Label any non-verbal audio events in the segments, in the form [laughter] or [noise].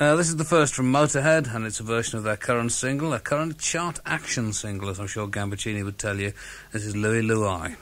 Uh, this is the first from Motorhead, and it's a version of their current single, a current chart action single, as I'm sure Gambaccini would tell you. This is Louie Louie.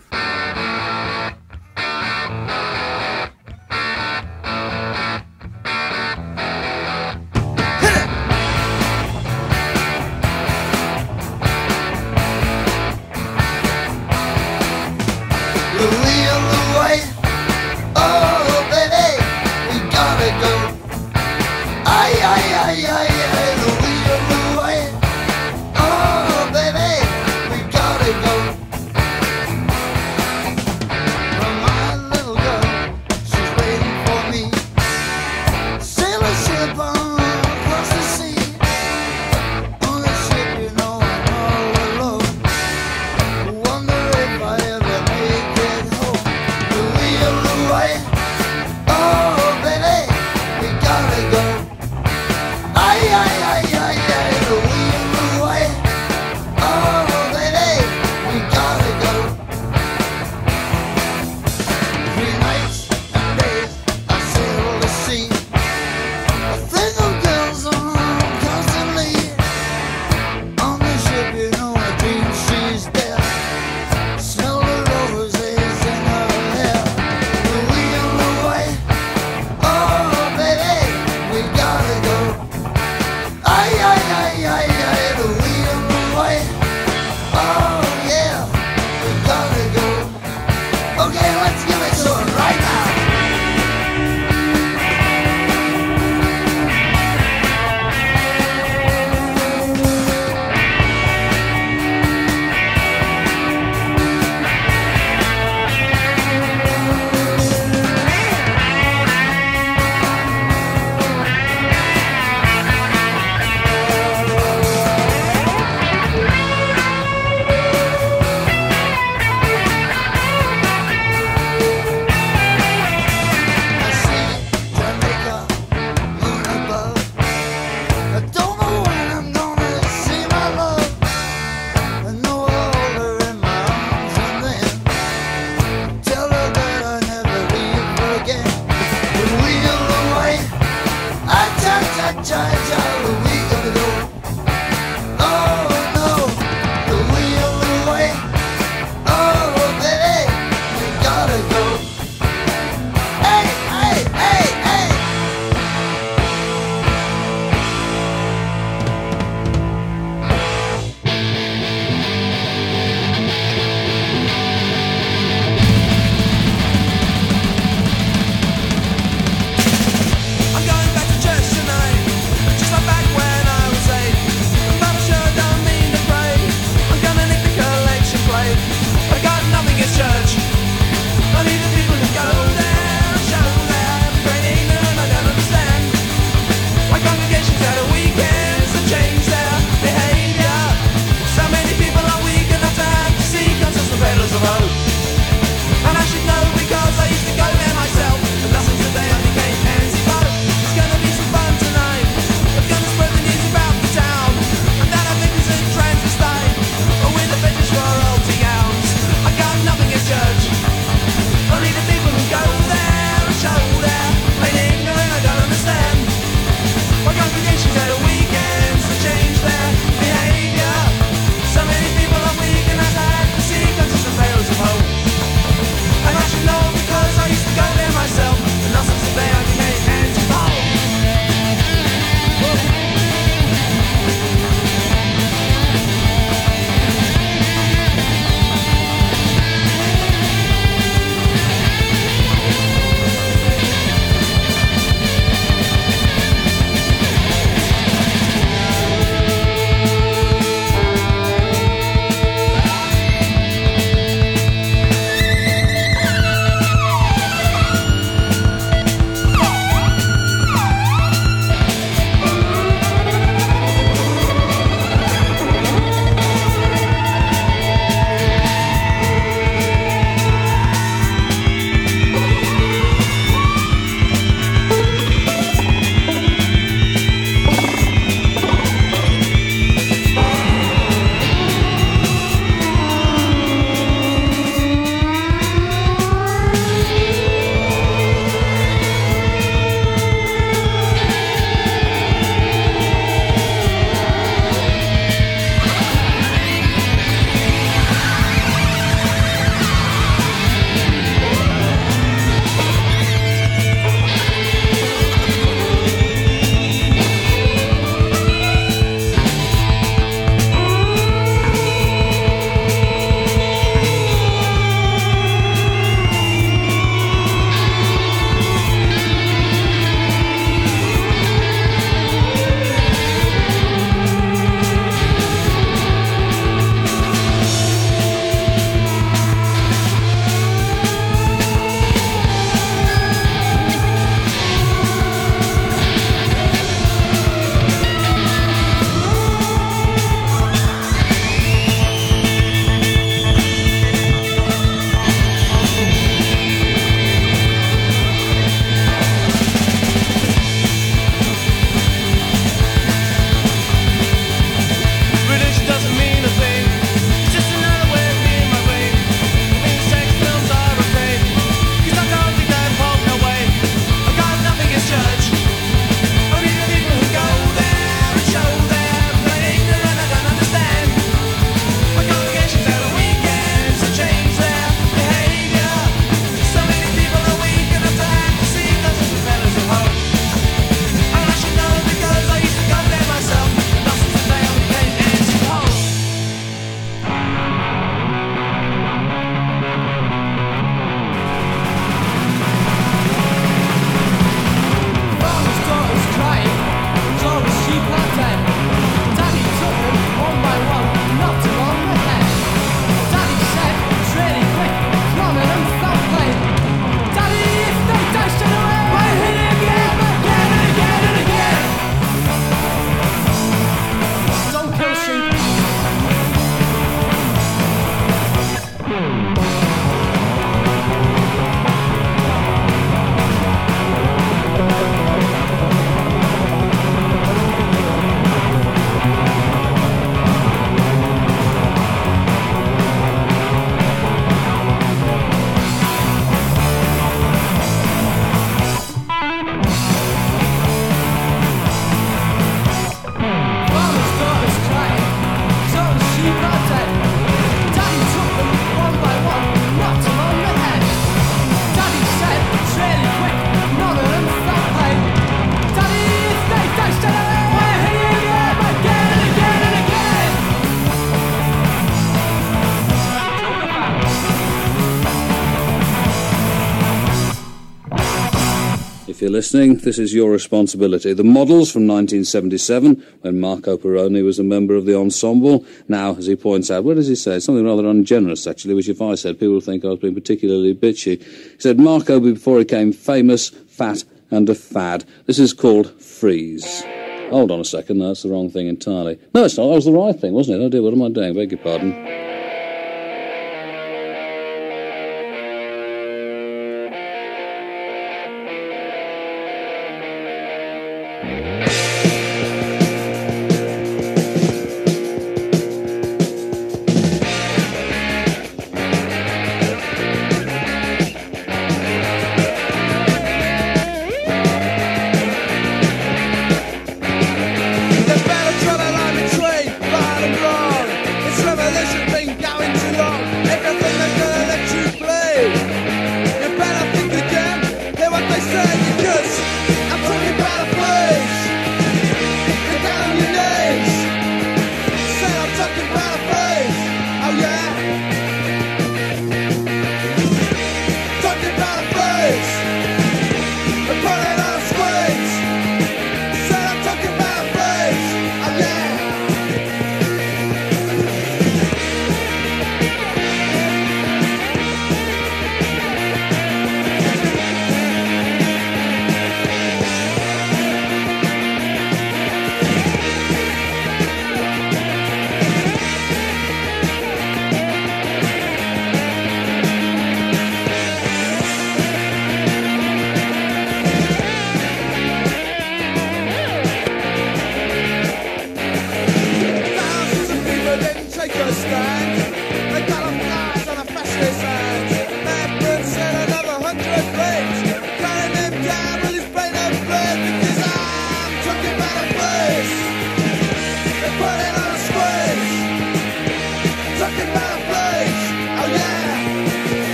Listening, this is your responsibility. The models from 1977, when Marco Pirroni was a member of the ensemble. Now, as he points out, what does he say? Something rather ungenerous, actually, which if I said, people think I was being particularly bitchy. He said, Marco, before he became famous, fat, and a fad. This is called Freeze. Hold on a second, that's the wrong thing entirely. No, it's not. That was the right thing, wasn't it? Oh dear, what am I doing? Beg your pardon.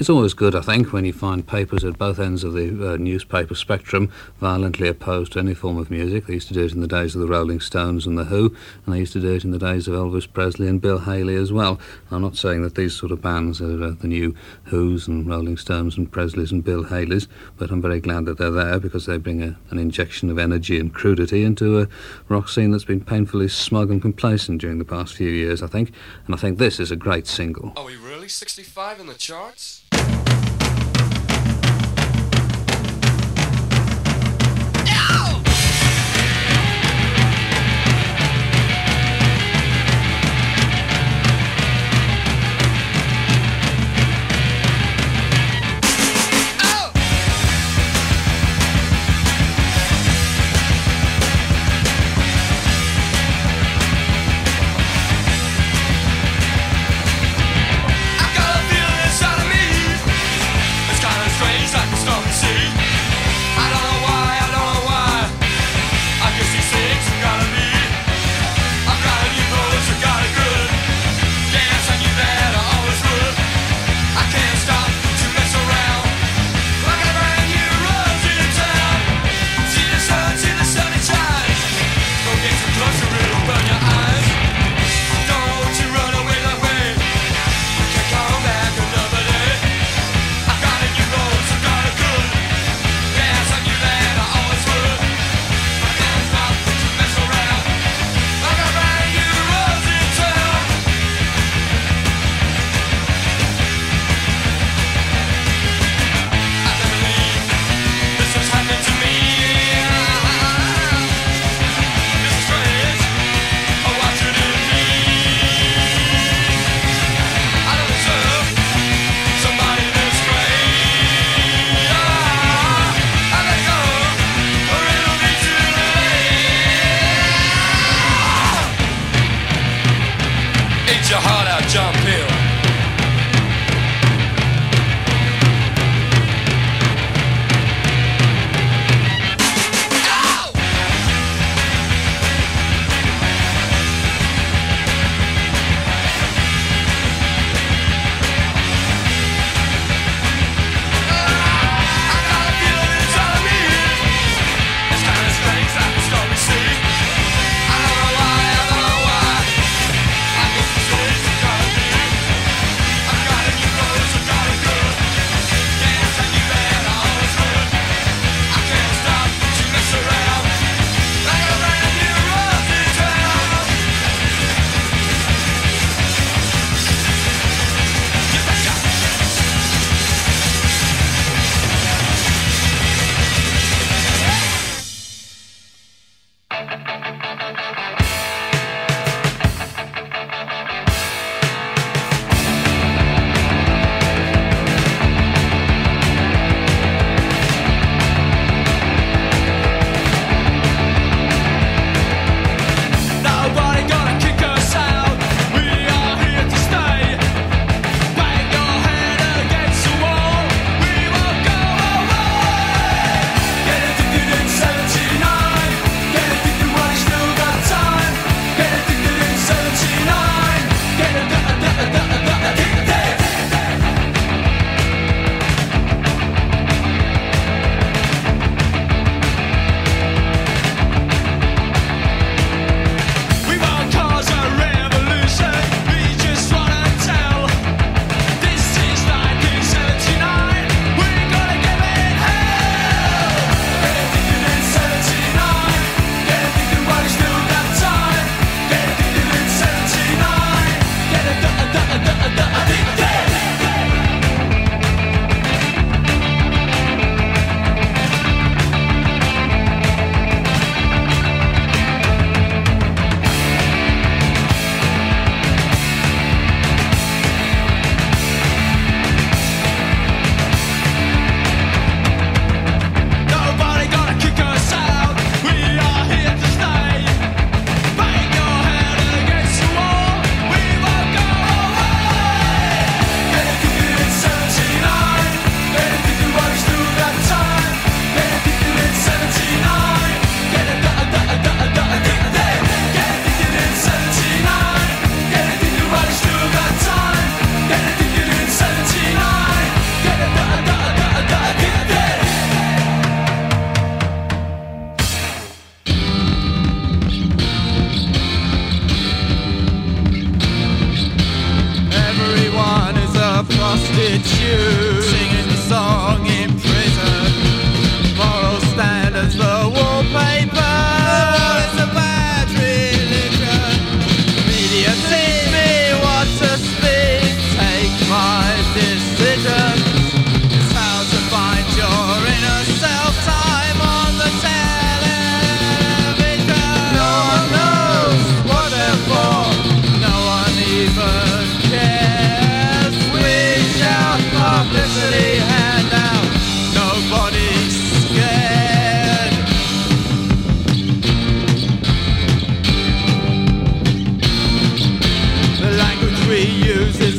It's always good, I think, when you find papers at both ends of the uh, newspaper spectrum violently opposed to any form of music. They used to do it in the days of the Rolling Stones and The Who, and they used to do it in the days of Elvis Presley and Bill Haley as well. I'm not saying that these sort of bands are uh, the new Who's and Rolling Stones and Presleys and Bill Haleys, but I'm very glad that they're there because they bring a, an injection of energy and crudity into a rock scene that's been painfully smug and complacent during the past few years, I think. And I think this is a great single. Are we really 65 in the charts?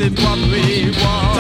Zimbabwe war.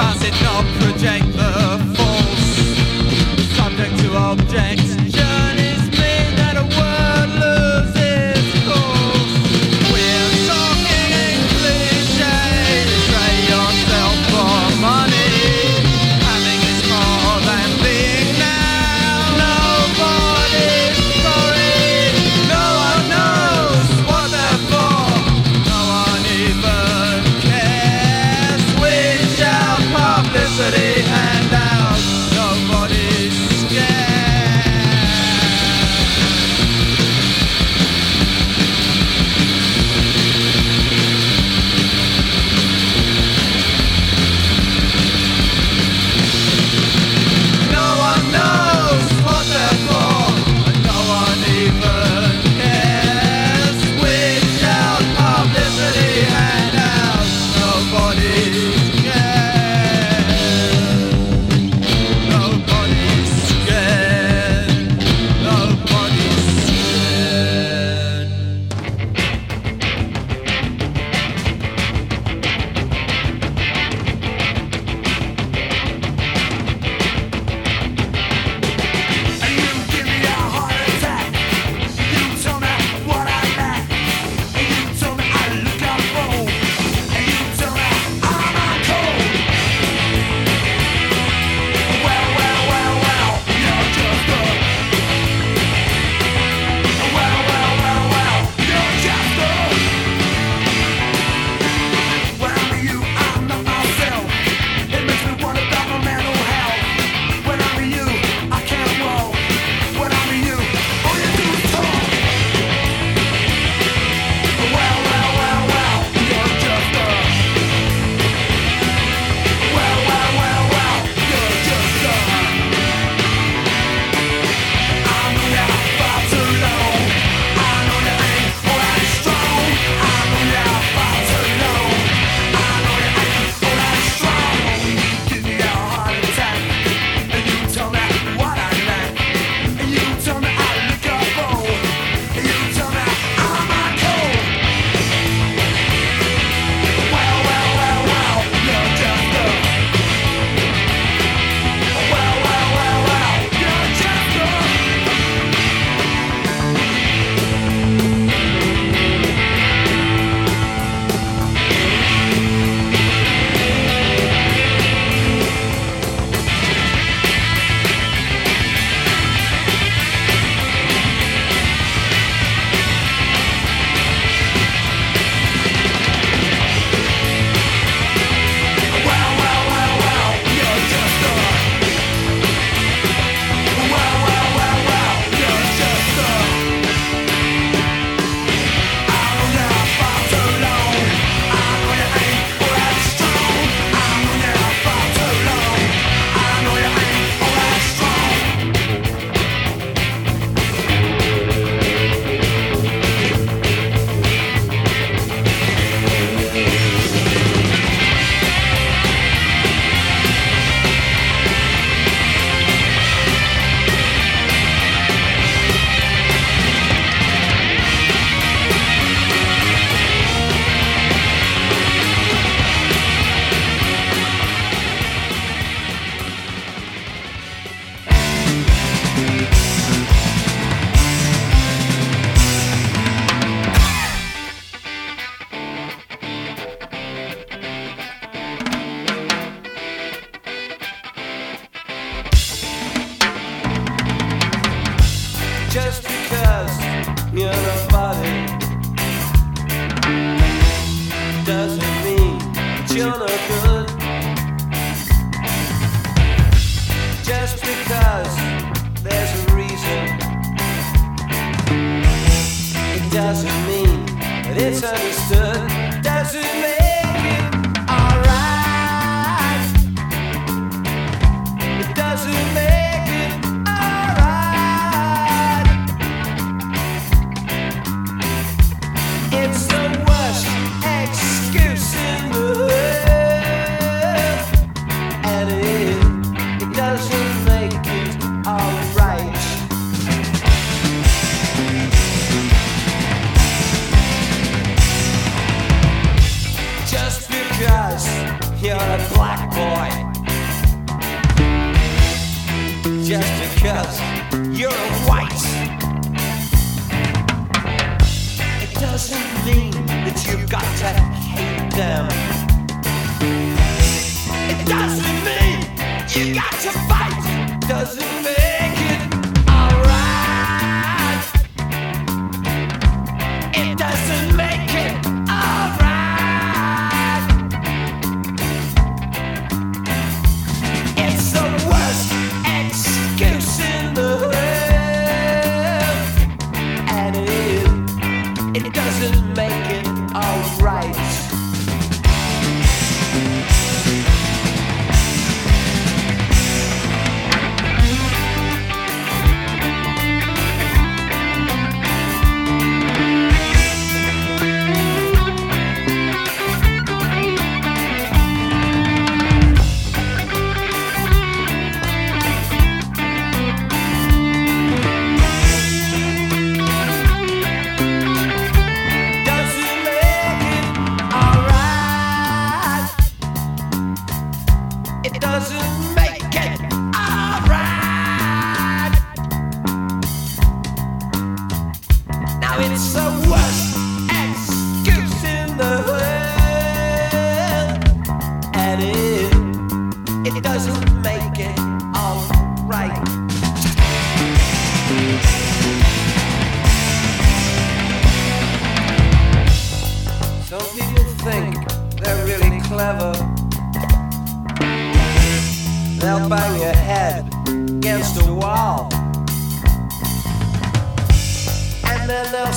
it doesn't make it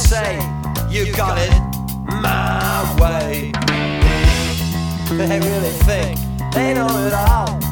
say you got it my way. [laughs] They really think they know it all.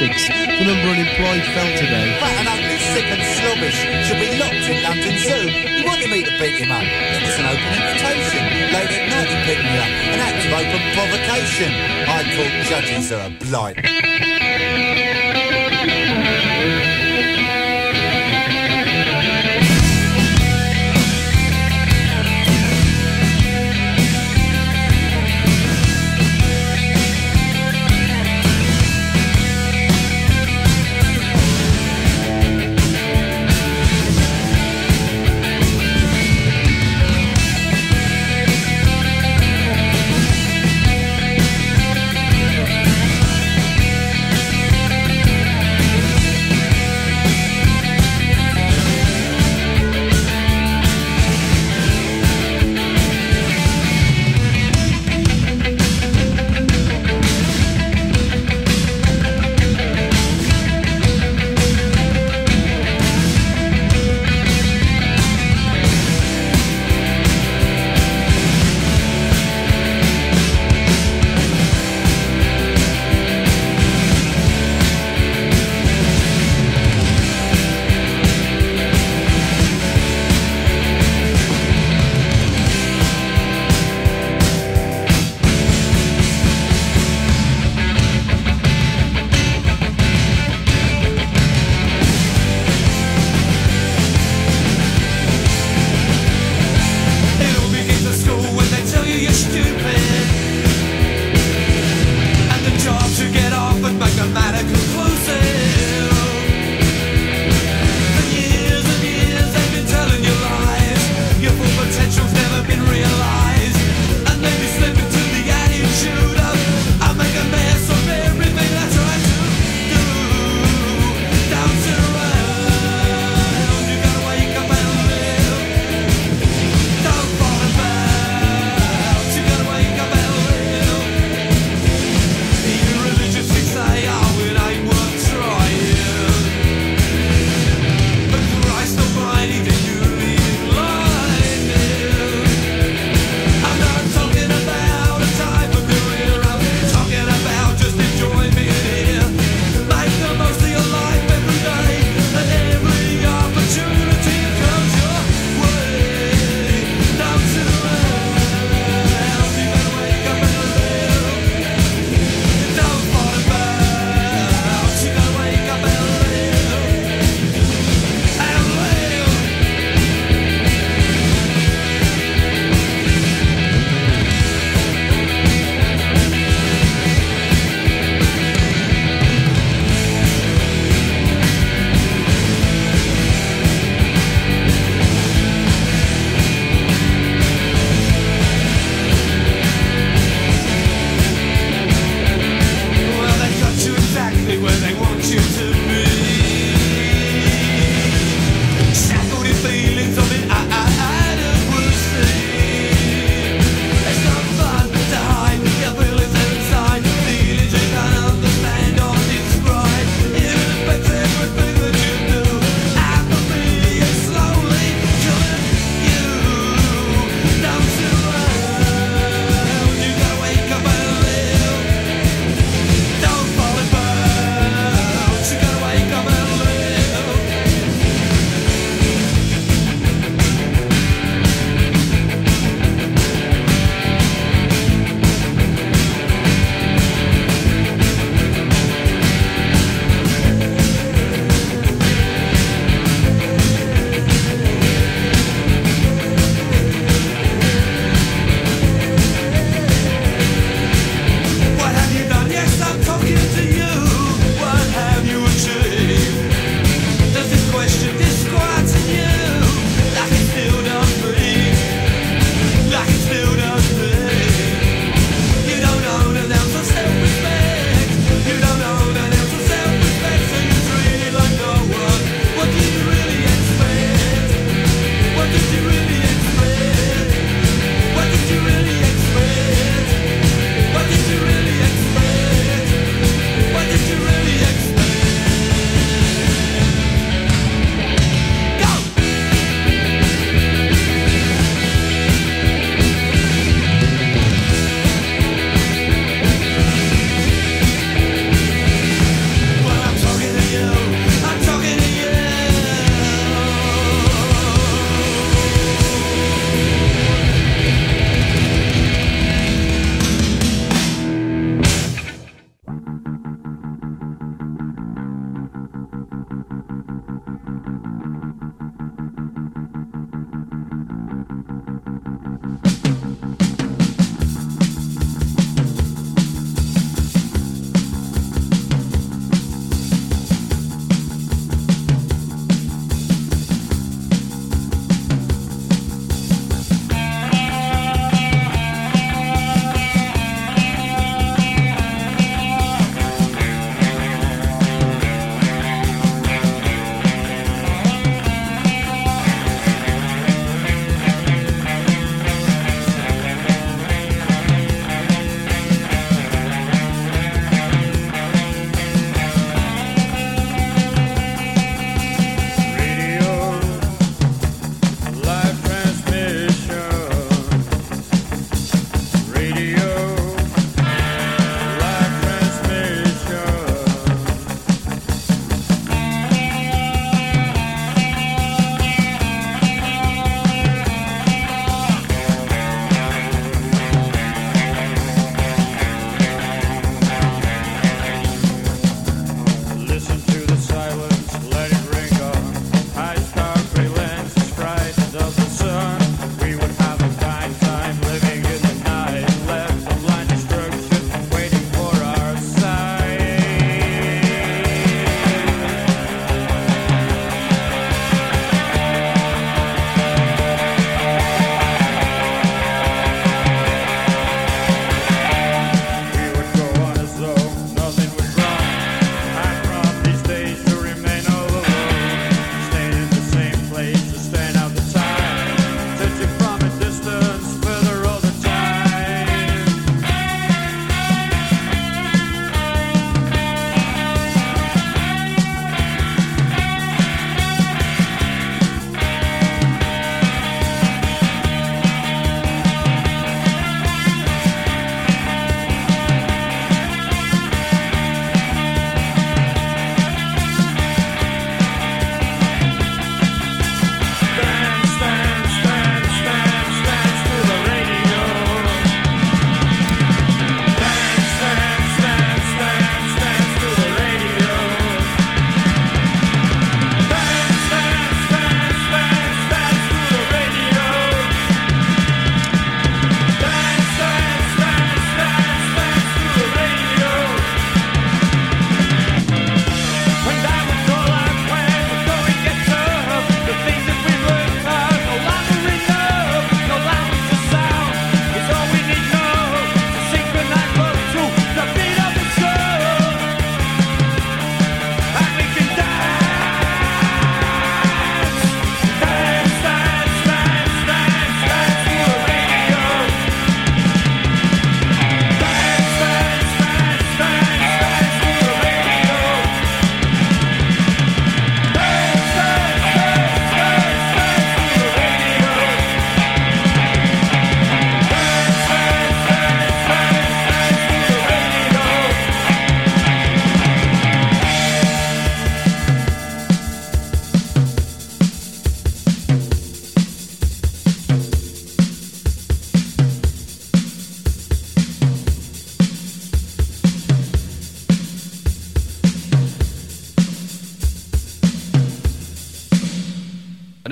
Statistics. The number unemployed fell today. Fat and ugly, sick and sluggish should be locked in London Zoo. He wanted me to beat him up. It was an open invitation. Late at night he picked me up. An act of open provocation. High court judges are a blight.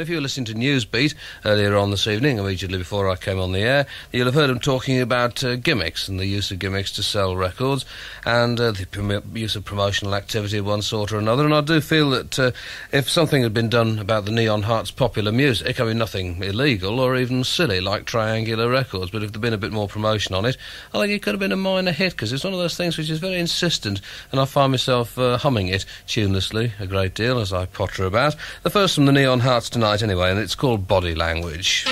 If you were listening to Newsbeat earlier on this evening, immediately before I came on the air, you'll have heard him talking about uh, gimmicks and the use of gimmicks to sell records and uh, the prom- use of promotional activity of one sort or another. And I do feel that uh, if something had been done about the Neon Hearts popular music, I mean, nothing illegal or even silly like Triangular Records, but if there'd been a bit more promotion on it, I think it could have been a minor hit because it's one of those things which is very insistent, and I find myself uh, humming it tunelessly a great deal as I potter about. The first from the Neon Hearts tonight, anyway, and it's called Body Language.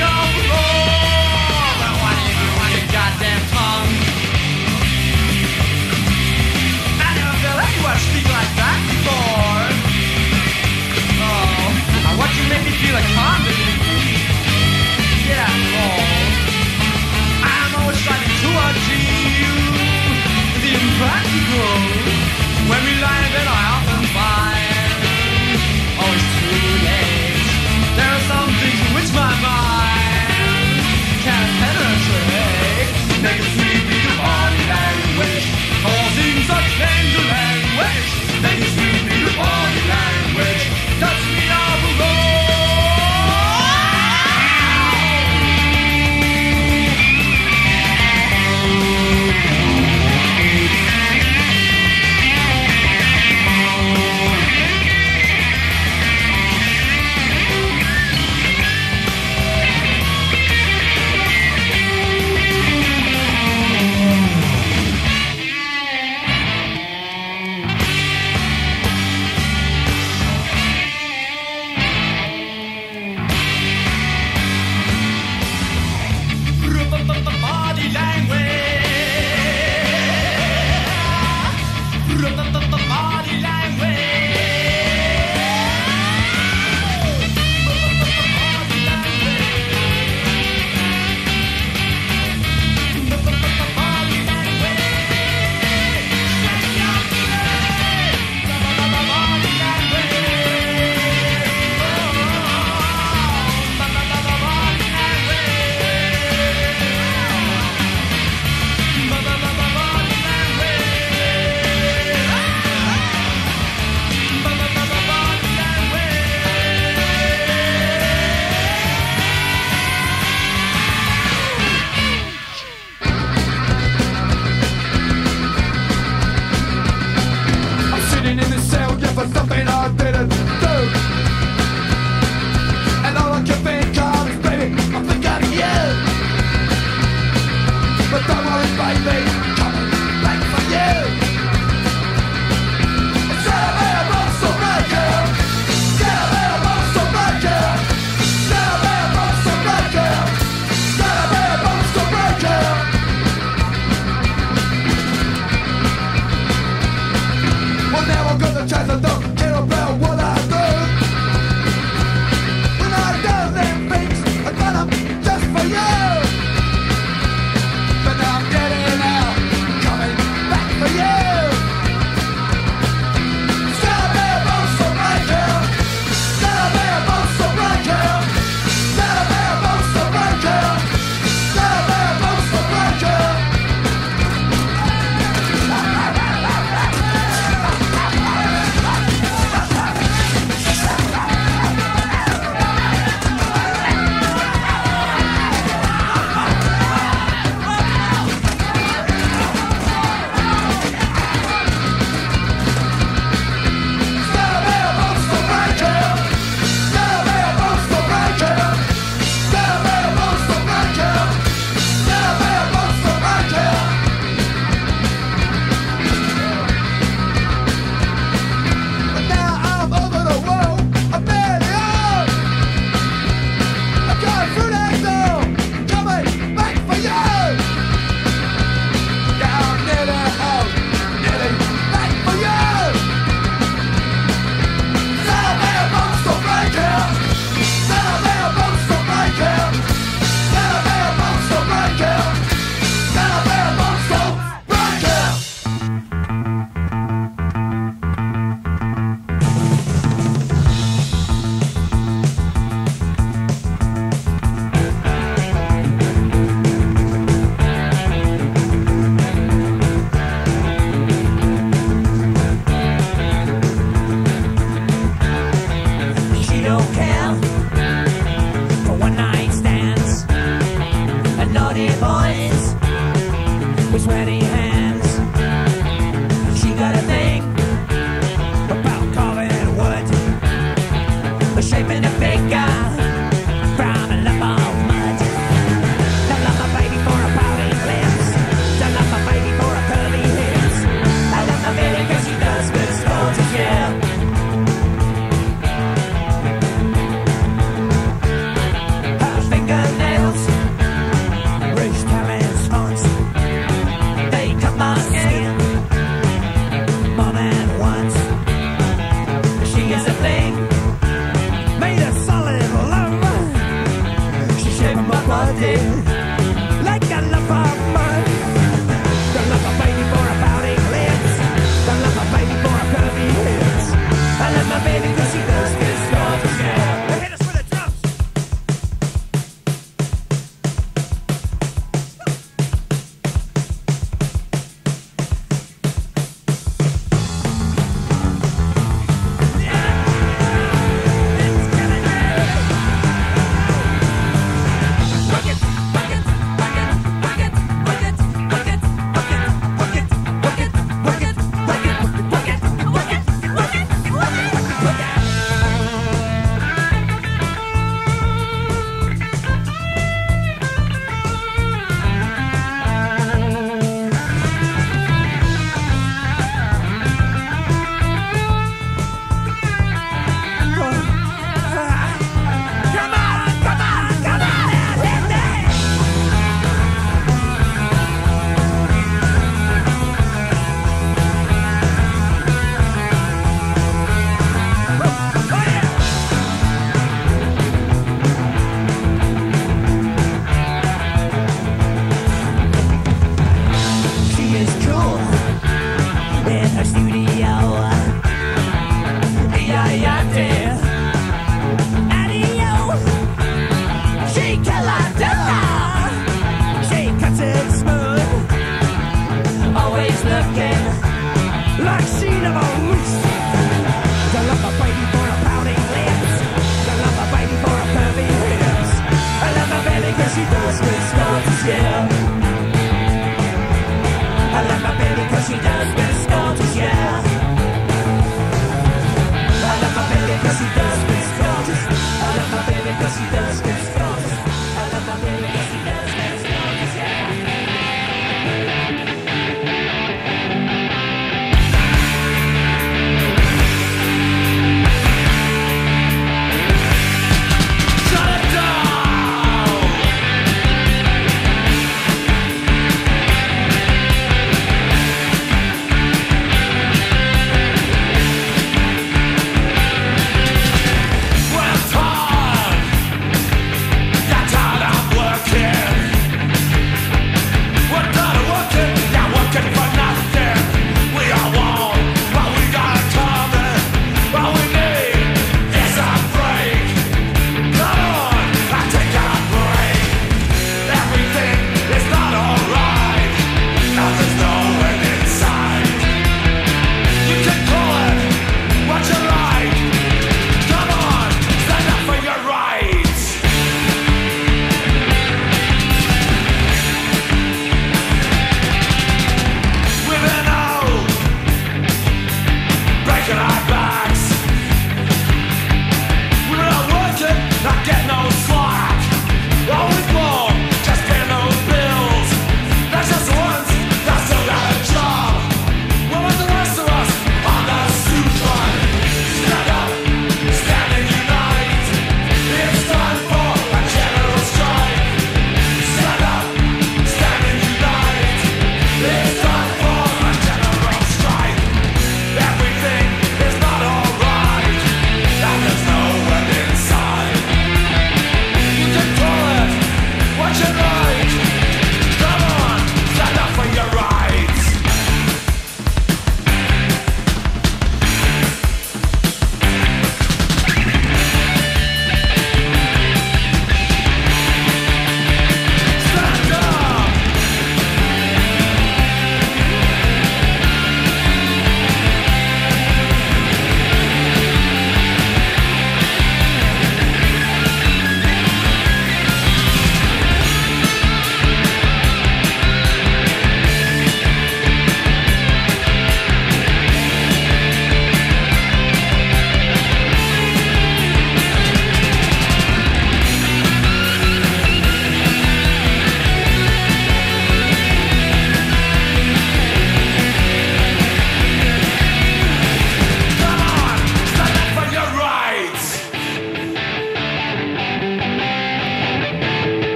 of the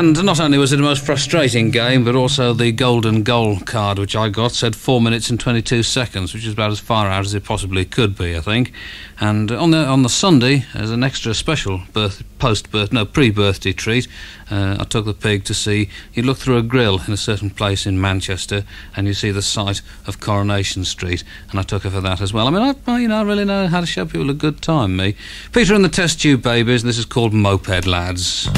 And not only was it the most frustrating game, but also the golden goal card which I got said 4 minutes and 22 seconds, which is about as far out as it possibly could be, I think. And on the on the Sunday, as an extra special birth, post birth, no pre birthday treat, uh, I took the pig to see. You look through a grill in a certain place in Manchester, and you see the site of Coronation Street, and I took her for that as well. I mean, I you know I really know how to show people a good time. Me, Peter and the Test Tube Babies. And this is called Moped Lads.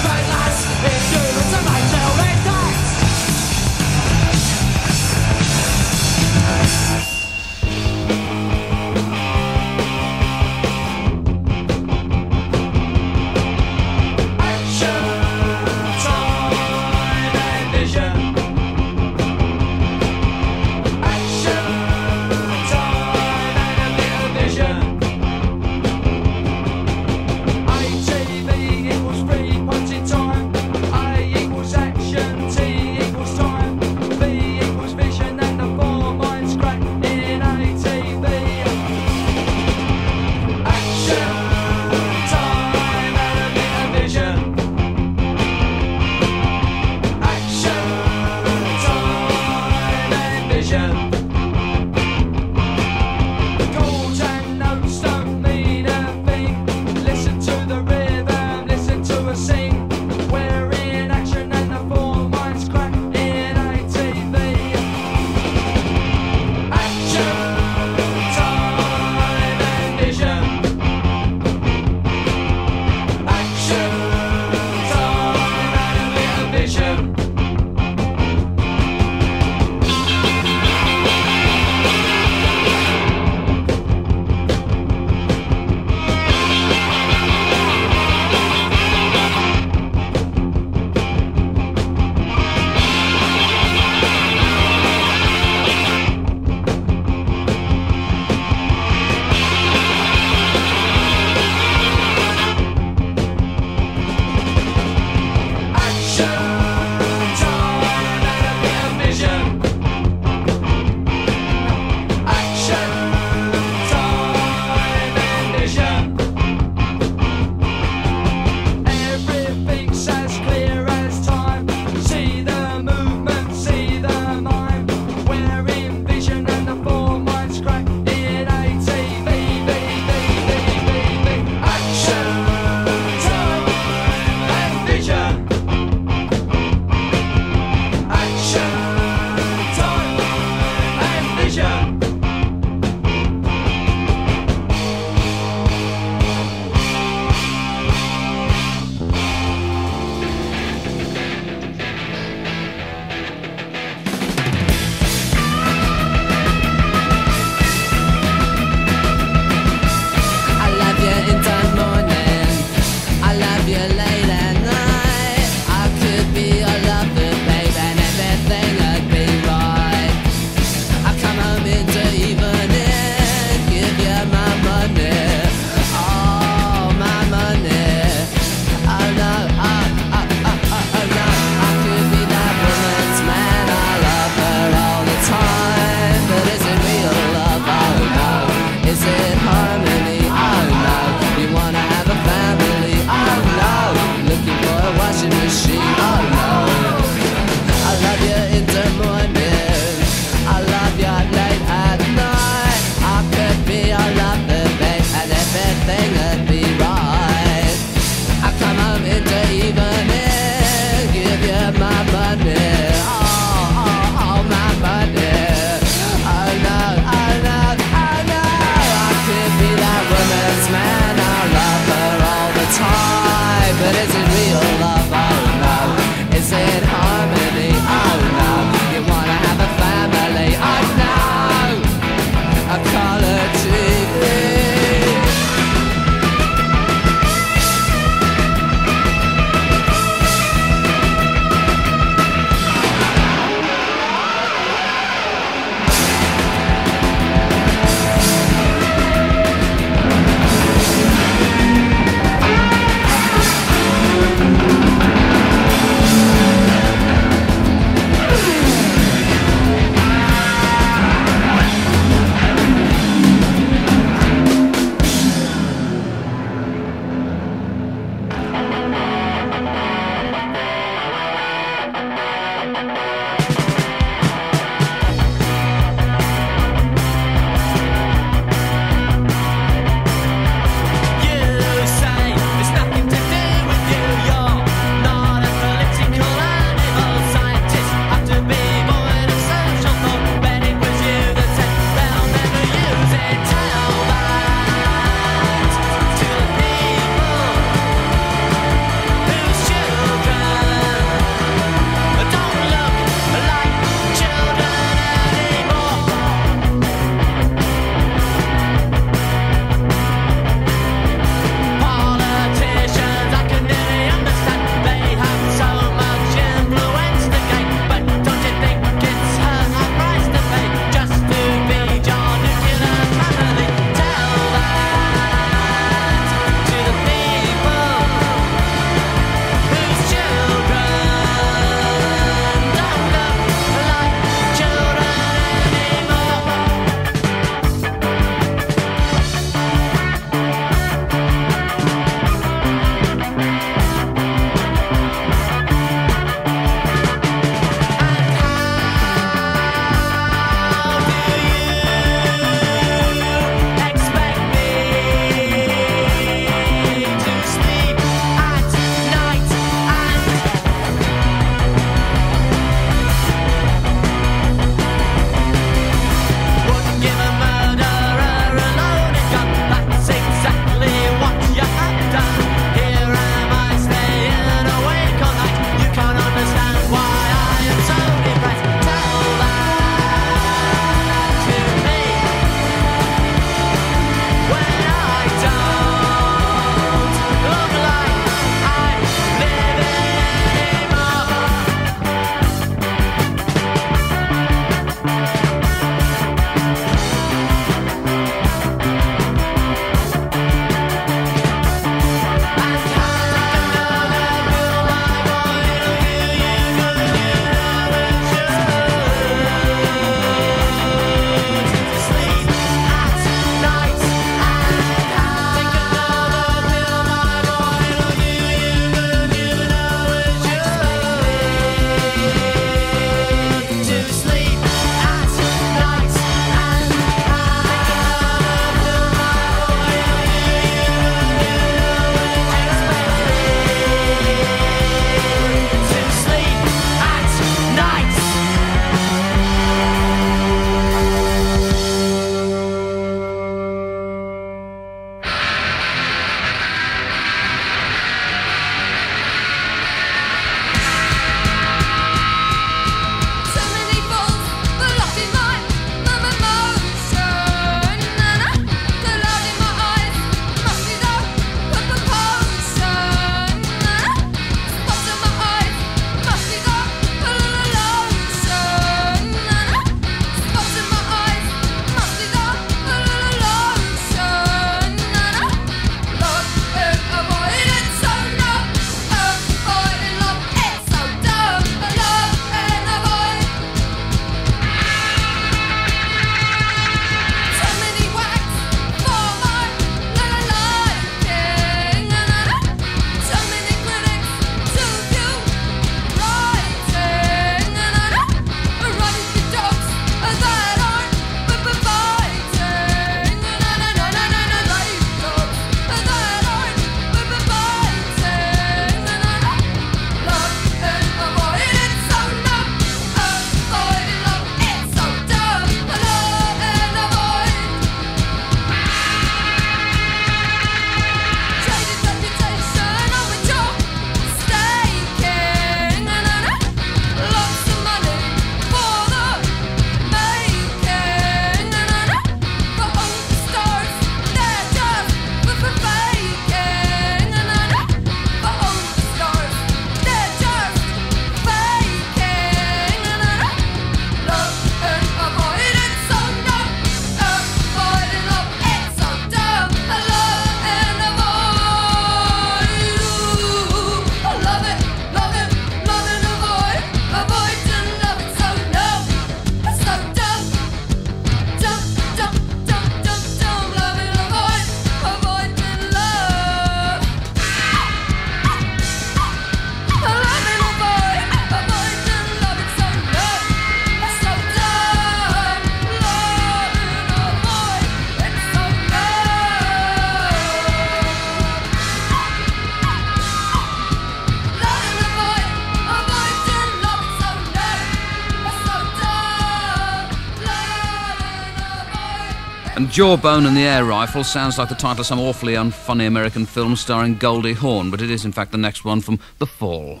Jawbone and the Air Rifle sounds like the title of some awfully unfunny American film starring Goldie Hawn, but it is in fact the next one from The Fall.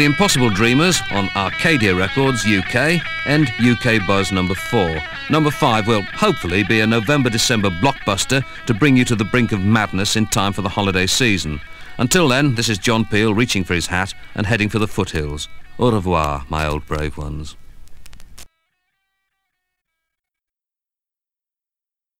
The Impossible Dreamers on Arcadia Records UK and UK Buzz number 4. Number 5 will hopefully be a November-December blockbuster to bring you to the brink of madness in time for the holiday season. Until then, this is John Peel reaching for his hat and heading for the foothills. Au revoir, my old brave ones.